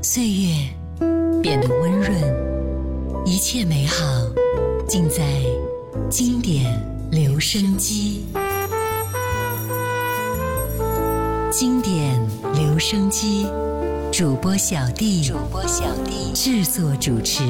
岁月变得温润，一切美好尽在经典留声机。经典留声机，主播小弟，主播小弟制作主持。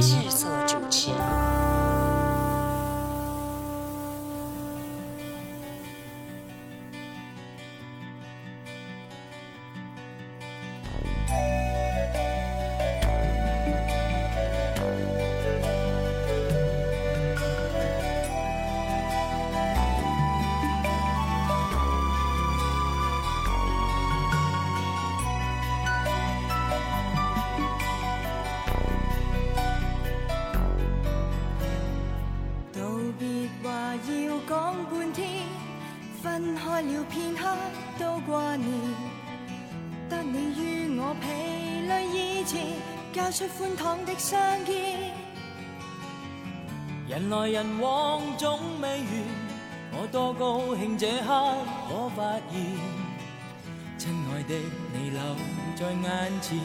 在眼前，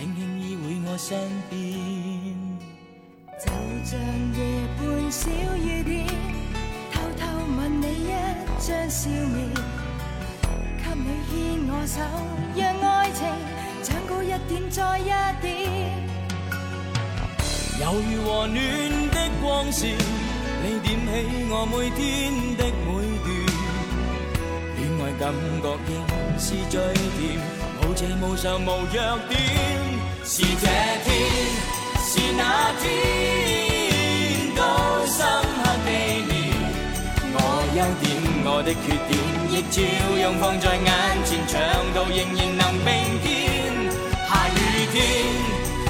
轻轻依偎我身边，就像夜半小雨点，偷偷吻你一张笑面，给你牵我手，让爱情长高一点再一点。犹如和暖的光线，你点起我每天的每段，恋爱感觉应是最甜。这无常无弱点，是这天是那天都深刻记念。我优点我的缺点，亦照样放在眼前，长度仍然能并肩。下雨天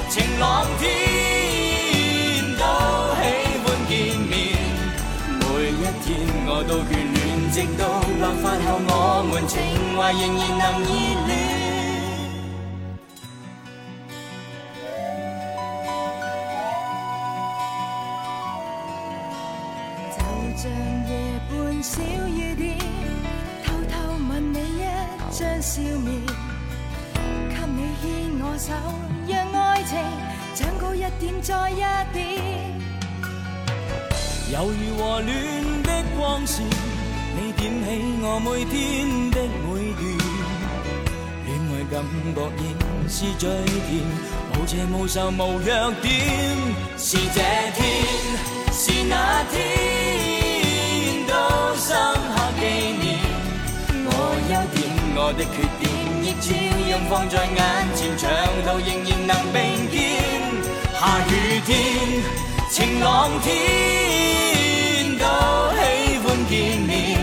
晴朗天都喜欢见面。每一天我都眷恋，直到白发后我们情怀仍然能热恋。笑面，给你牵我手，让爱情长高一点再一点。犹如和暖的光线，你点起我每天的每段，恋爱感觉仍是最甜。无邪无愁无弱点，是这天，是那天，都心。我的缺点，亦照样放在眼前，长途仍然能并肩。下雨天、晴朗天，都喜欢见面。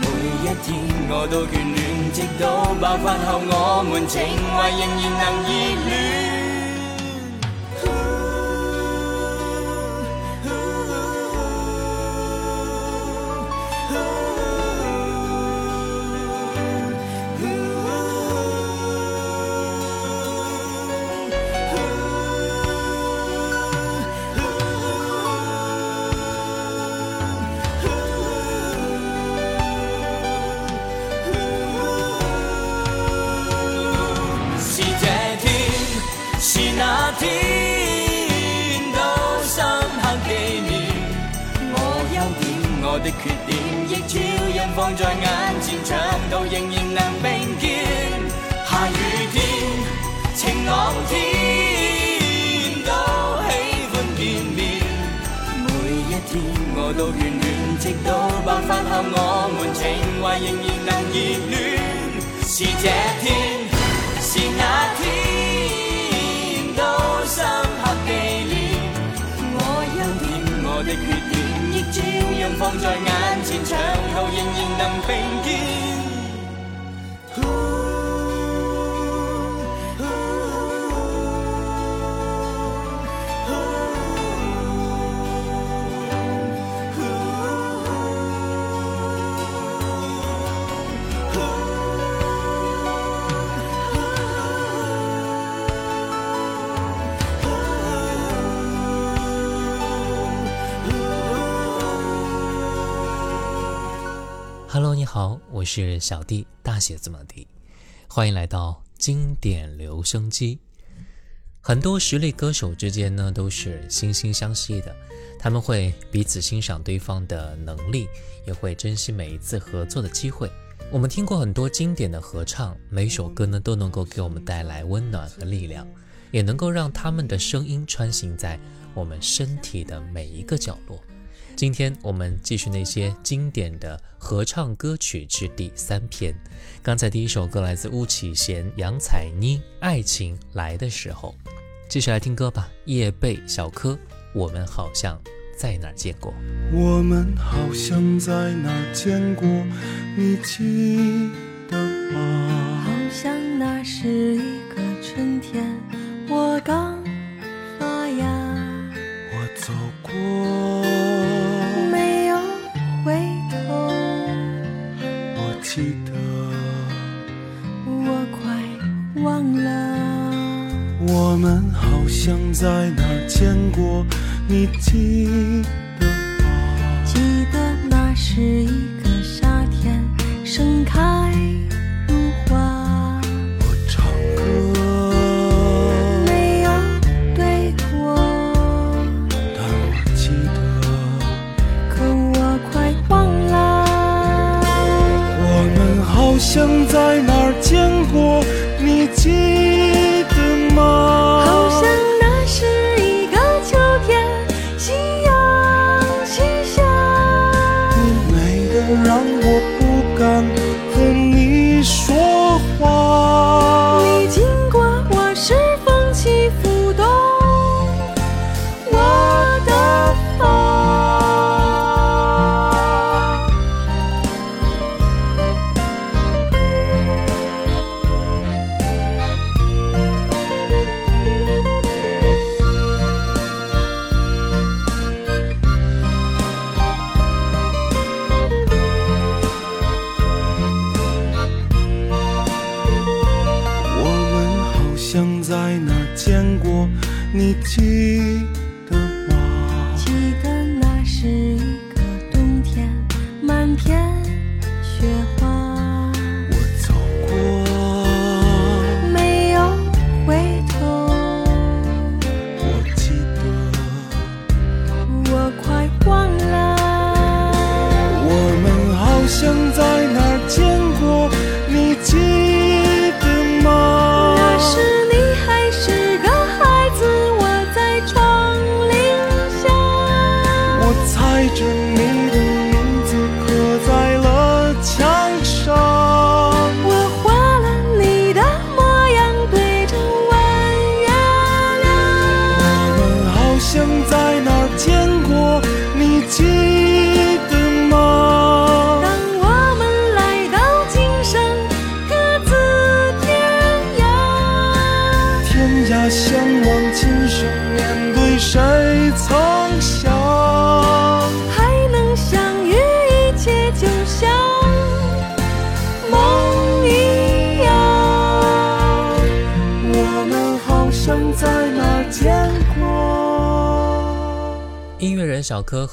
每一天，我都眷恋，直到爆发后，我们情怀仍然能热恋。我的缺点，亦照样放在眼前，长到仍然能并肩。下雨天、晴朗天，都喜欢见面。每一天，我都眷恋，直到白发后我们情怀仍然能热恋。是这天、是那天，都深刻记念。我优点，我的。照样放在眼前，长途仍然能并肩。好，我是小弟，大写字母 D，欢迎来到经典留声机。很多实力歌手之间呢都是惺惺相惜的，他们会彼此欣赏对方的能力，也会珍惜每一次合作的机会。我们听过很多经典的合唱，每首歌呢都能够给我们带来温暖和力量，也能够让他们的声音穿行在我们身体的每一个角落。今天我们继续那些经典的合唱歌曲之第三篇。刚才第一首歌来自巫启贤、杨采妮，《爱情来的时候》。继续来听歌吧，叶贝、小柯。我们好像在哪见过？我们好像在哪见过？你记得吗？好像那是一个春天，我刚发芽。我走过。我们好像在哪儿见过，你记得吗？记得那是一。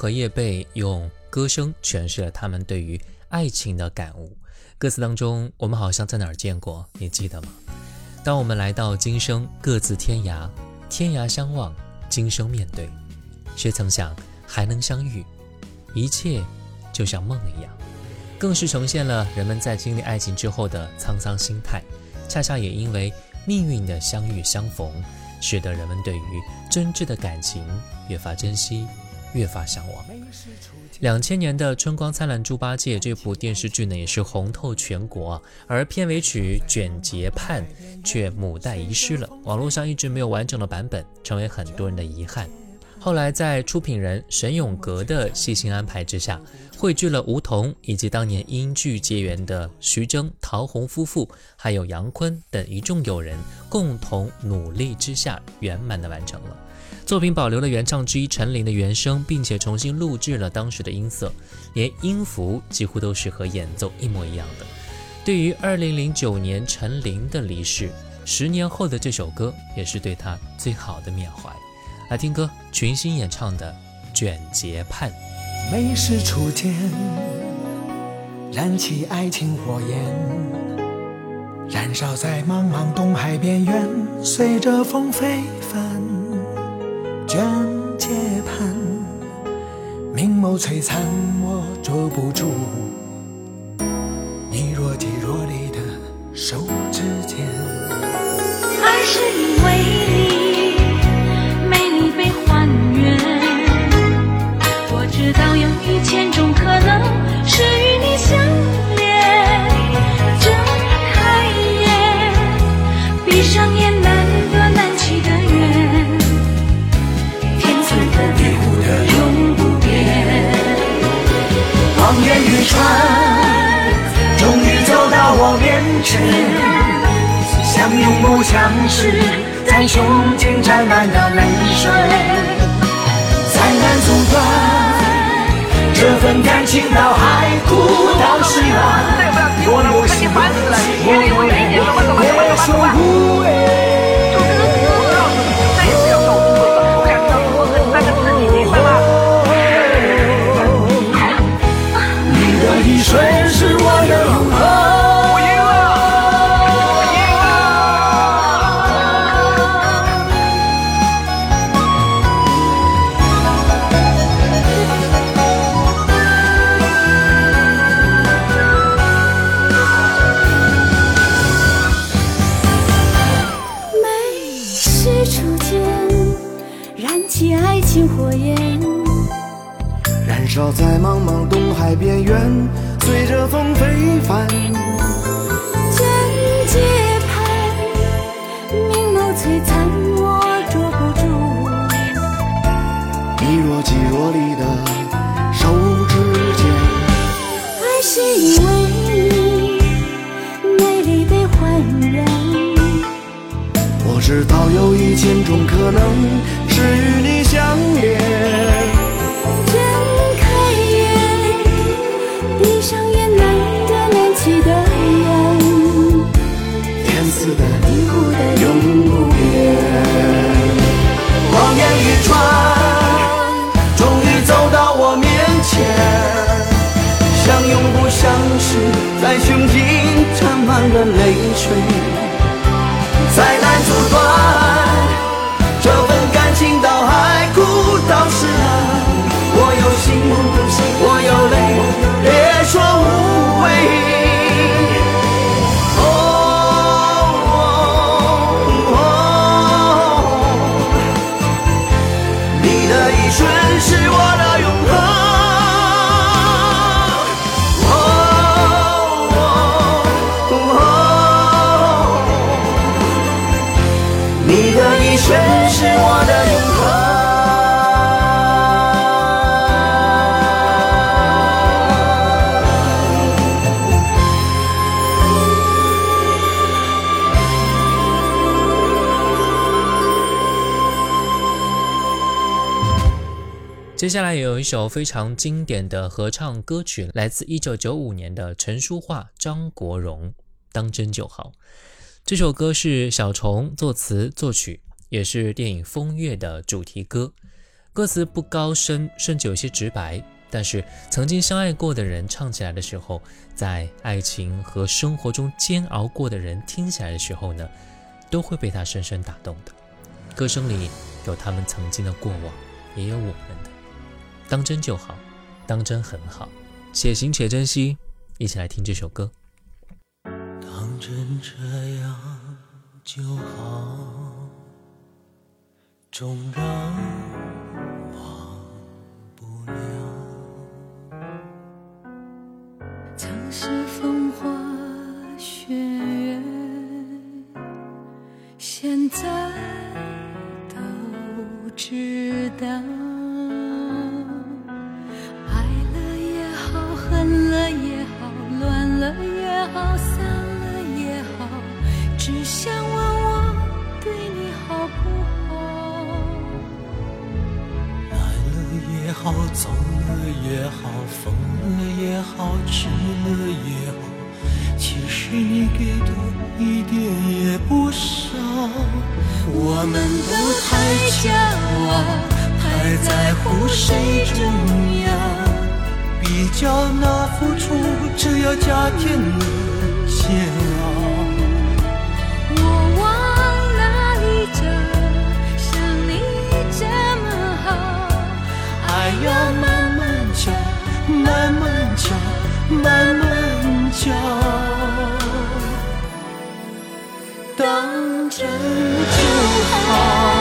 荷叶贝用歌声诠释了他们对于爱情的感悟，歌词当中我们好像在哪儿见过，你记得吗？当我们来到今生各自天涯，天涯相望，今生面对，谁曾想还能相遇？一切就像梦一样，更是呈现了人们在经历爱情之后的沧桑心态。恰恰也因为命运的相遇相逢，使得人们对于真挚的感情越发珍惜。越发向往。两千年的《春光灿烂猪八戒》这部电视剧呢，也是红透全国，而片尾曲《卷结盼》却母带遗失了，网络上一直没有完整的版本，成为很多人的遗憾。后来在出品人沈永革的细心安排之下，汇聚了吴彤以及当年因剧结缘的徐峥、陶虹夫妇，还有杨坤等一众友人，共同努力之下，圆满的完成了。作品保留了原唱之一陈琳的原声，并且重新录制了当时的音色，连音符几乎都是和演奏一模一样的。对于二零零九年陈琳的离世，十年后的这首歌也是对她最好的缅怀。来听歌，群星演唱的《卷睫盼》。美是初见，燃起爱情火焰，燃烧在茫茫东海边缘，随着风飞翻。卷街畔，明眸璀璨，我捉不住你若即若离的手指间。是，相拥不相识，在胸前沾满了泪水，再难阻断这份感情到海枯到石烂。我用心，我我用爱，坚守无畏。在胸襟沾满了泪水。接下来有一首非常经典的合唱歌曲，来自1995年的陈淑桦、张国荣，《当真就好》。这首歌是小虫作词作曲，也是电影《风月》的主题歌。歌词不高深，甚至有些直白，但是曾经相爱过的人唱起来的时候，在爱情和生活中煎熬过的人听起来的时候呢，都会被他深深打动的。歌声里有他们曾经的过往，也有我们。当真就好，当真很好，且行且珍惜。一起来听这首歌。当真这样就好，终让忘不了。曾是风花雪月，现在都知道。好散了也好，只想问我对你好不好。来了也好，走了也好，疯了也好，痴了也好，其实你给的一点也不少。我们都太骄傲，太在乎谁重要。你交纳付出，只要加添了煎熬。我往哪里找像你这么好？爱要慢慢交，慢慢交，慢慢交，当真就好。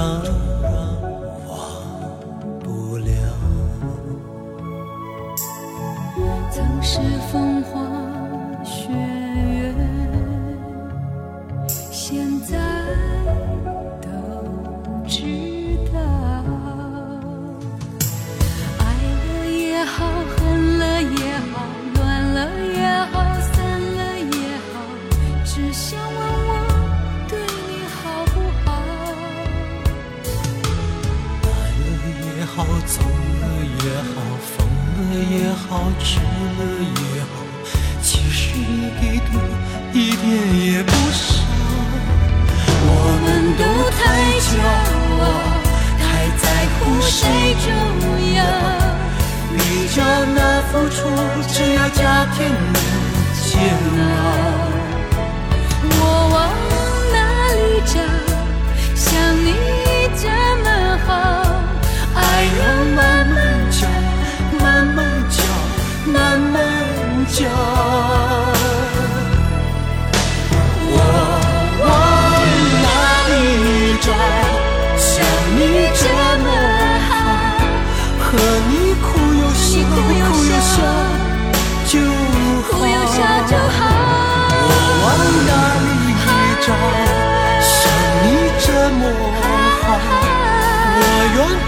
啊。이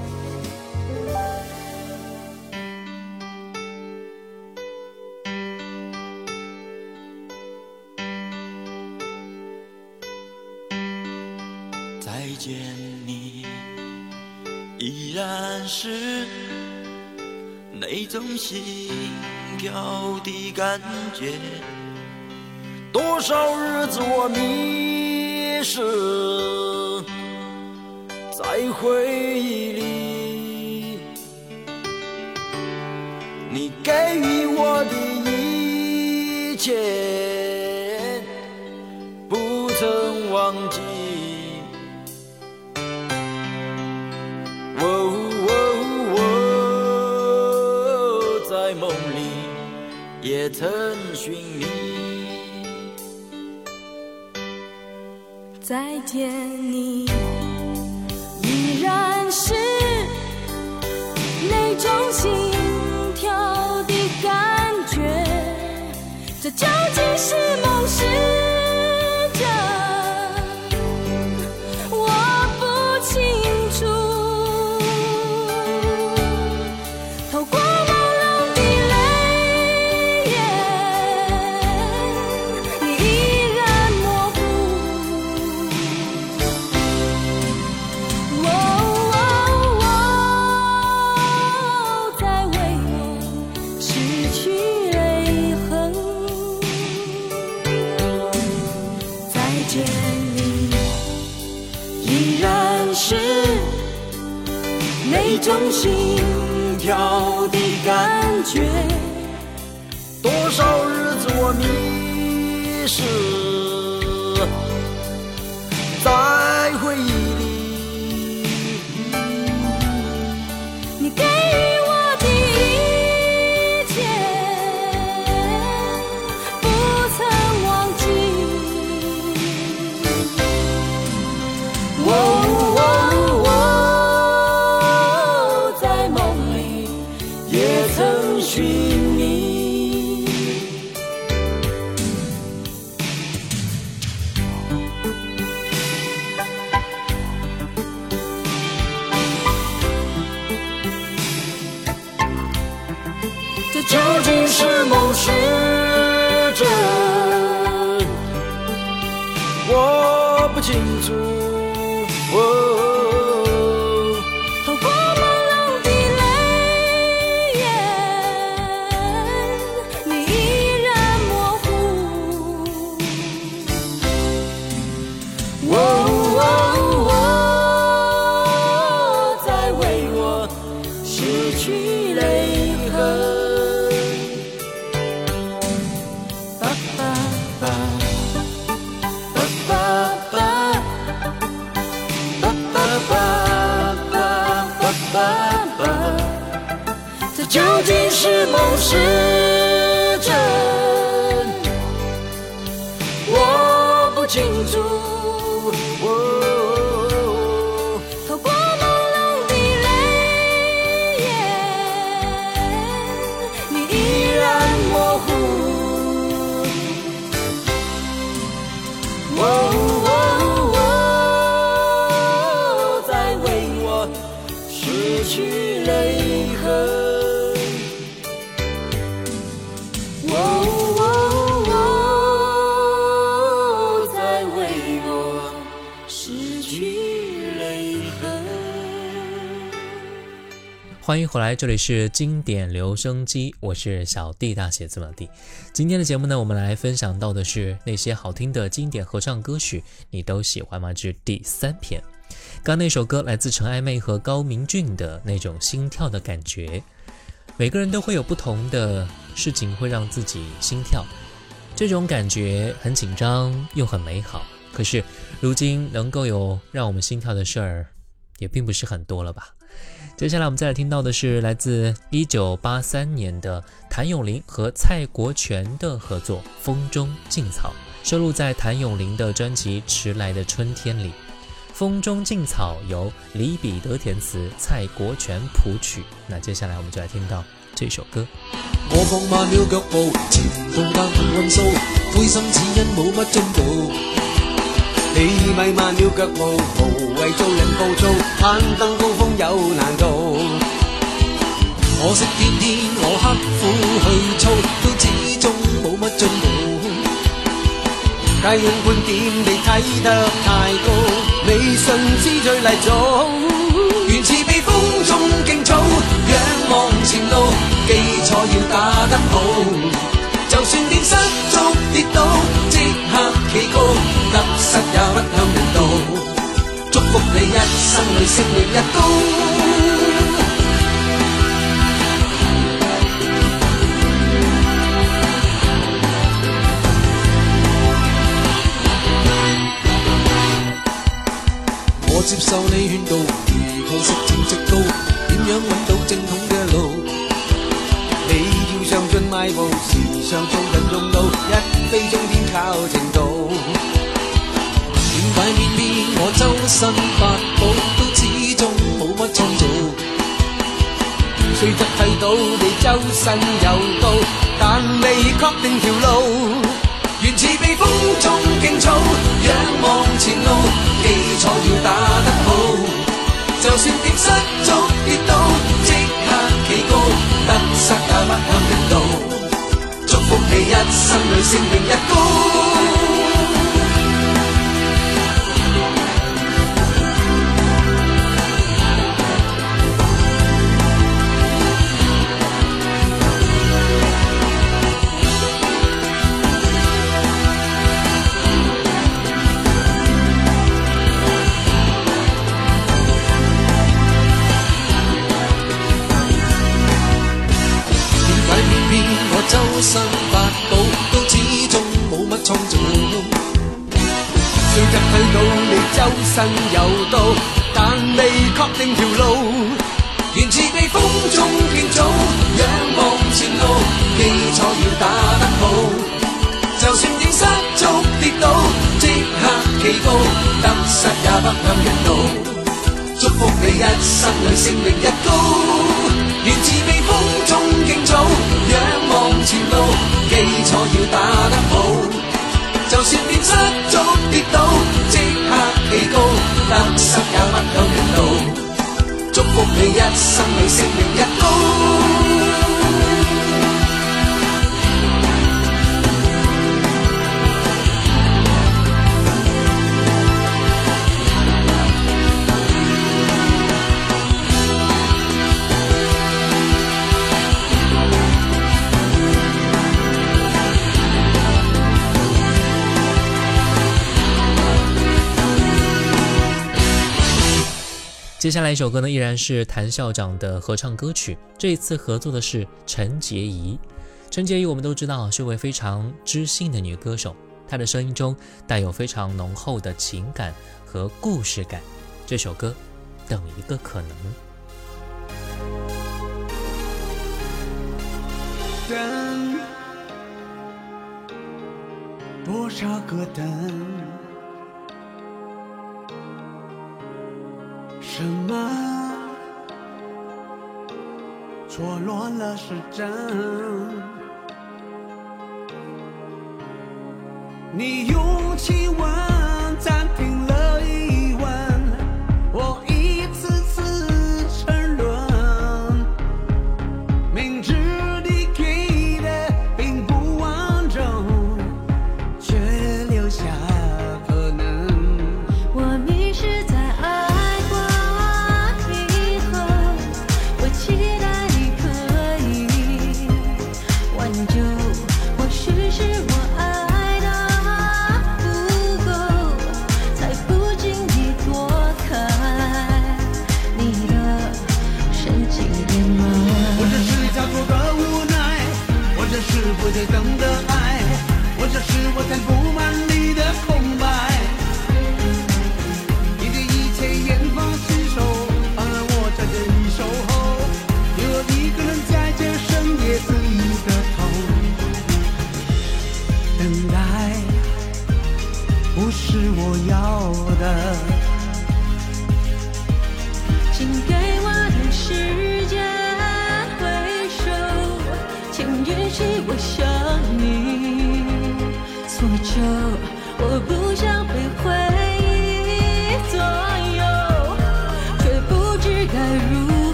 那种心跳的感觉，多少日子我迷失在回忆里，你给予我的一切，不曾忘记。曾寻觅，再见你，依然是那种心跳的感觉，这究竟是梦？是。心跳的感觉，多少日子我迷。欢迎回来，这里是经典留声机，我是小弟大写字母弟。今天的节目呢，我们来分享到的是那些好听的经典合唱歌曲，你都喜欢吗？是第三篇，刚那首歌来自陈暧昧和高明俊的那种心跳的感觉。每个人都会有不同的事情会让自己心跳，这种感觉很紧张又很美好。可是如今能够有让我们心跳的事儿，也并不是很多了吧？接下来我们再来听到的是来自一九八三年的谭咏麟和蔡国权的合作《风中劲草》，收录在谭咏麟的专辑《迟来的春天》里。《风中劲草》由李彼得填词，蔡国权谱曲。那接下来我们就来听到这首歌。我放慢了脚步，步。前方灰心只因冇乜进你咪慢了脚步，无谓做人暴躁，攀登高峰有难度。可惜天天我刻苦去操，都始终冇乜进步。皆因观点，你睇得太高，你信之最嚟早，原似被风中劲草。仰望前路，记错要打得好，就算跌失足跌倒，即刻起高。一生里石越一高，我接受你劝导，如何石正直高，点样搵到正统嘅路？你要上进迈步，时常做人用路，一飞冲天靠程度。我周身法宝都始终冇乜创造，虽则睇到你周身有刀，但未确定条路，原似被风中劲草仰望前路，基础要打得好，就算跌失足跌倒，即刻企高，得失也不向人道，祝福你一生里升平一高。接下来一首歌呢，依然是谭校长的合唱歌曲，这一次合作的是陈洁仪。陈洁仪我们都知道是位非常知性的女歌手，她的声音中带有非常浓厚的情感和故事感。这首歌《等一个可能》，等多少个等？什么错落了是真？你用亲吻暂停了。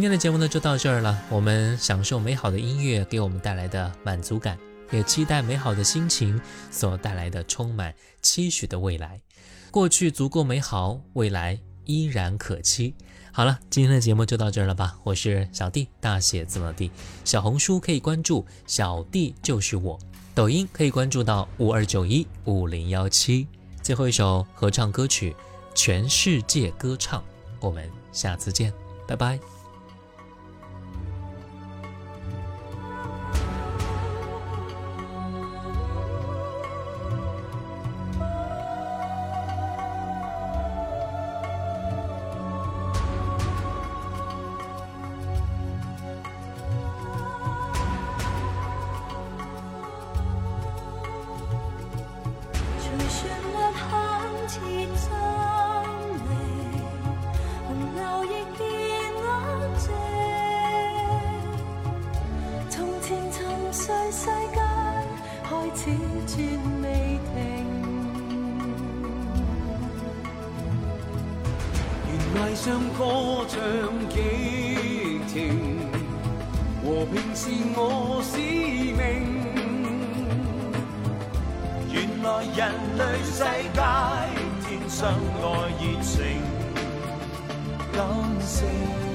今天的节目呢就到这儿了。我们享受美好的音乐给我们带来的满足感，也期待美好的心情所带来的充满期许的未来。过去足够美好，未来依然可期。好了，今天的节目就到这儿了吧。我是小弟，大写字母 D。小红书可以关注小弟就是我，抖音可以关注到五二九一五零幺七。最后一首合唱歌曲《全世界歌唱》，我们下次见，拜拜。热情，和平是我使命。原来人类世界天生爱热情，感性。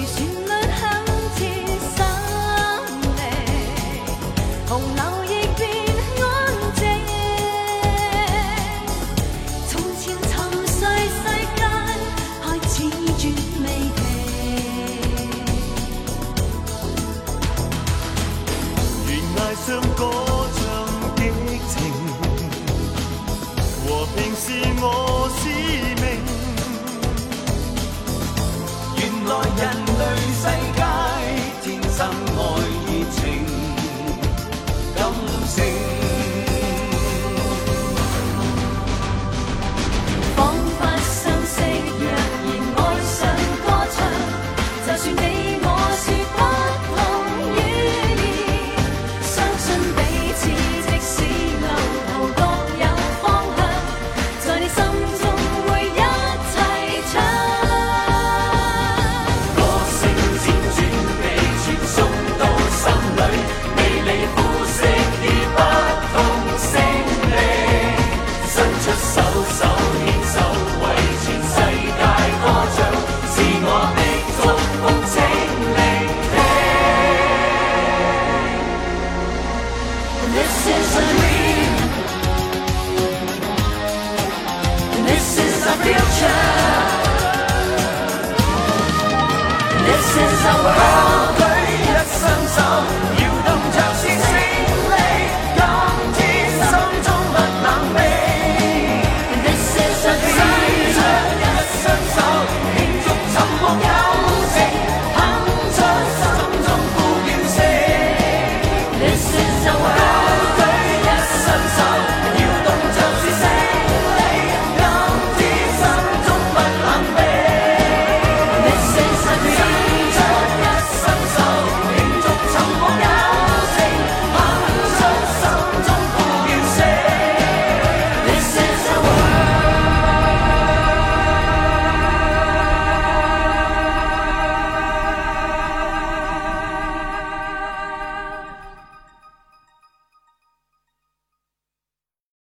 心。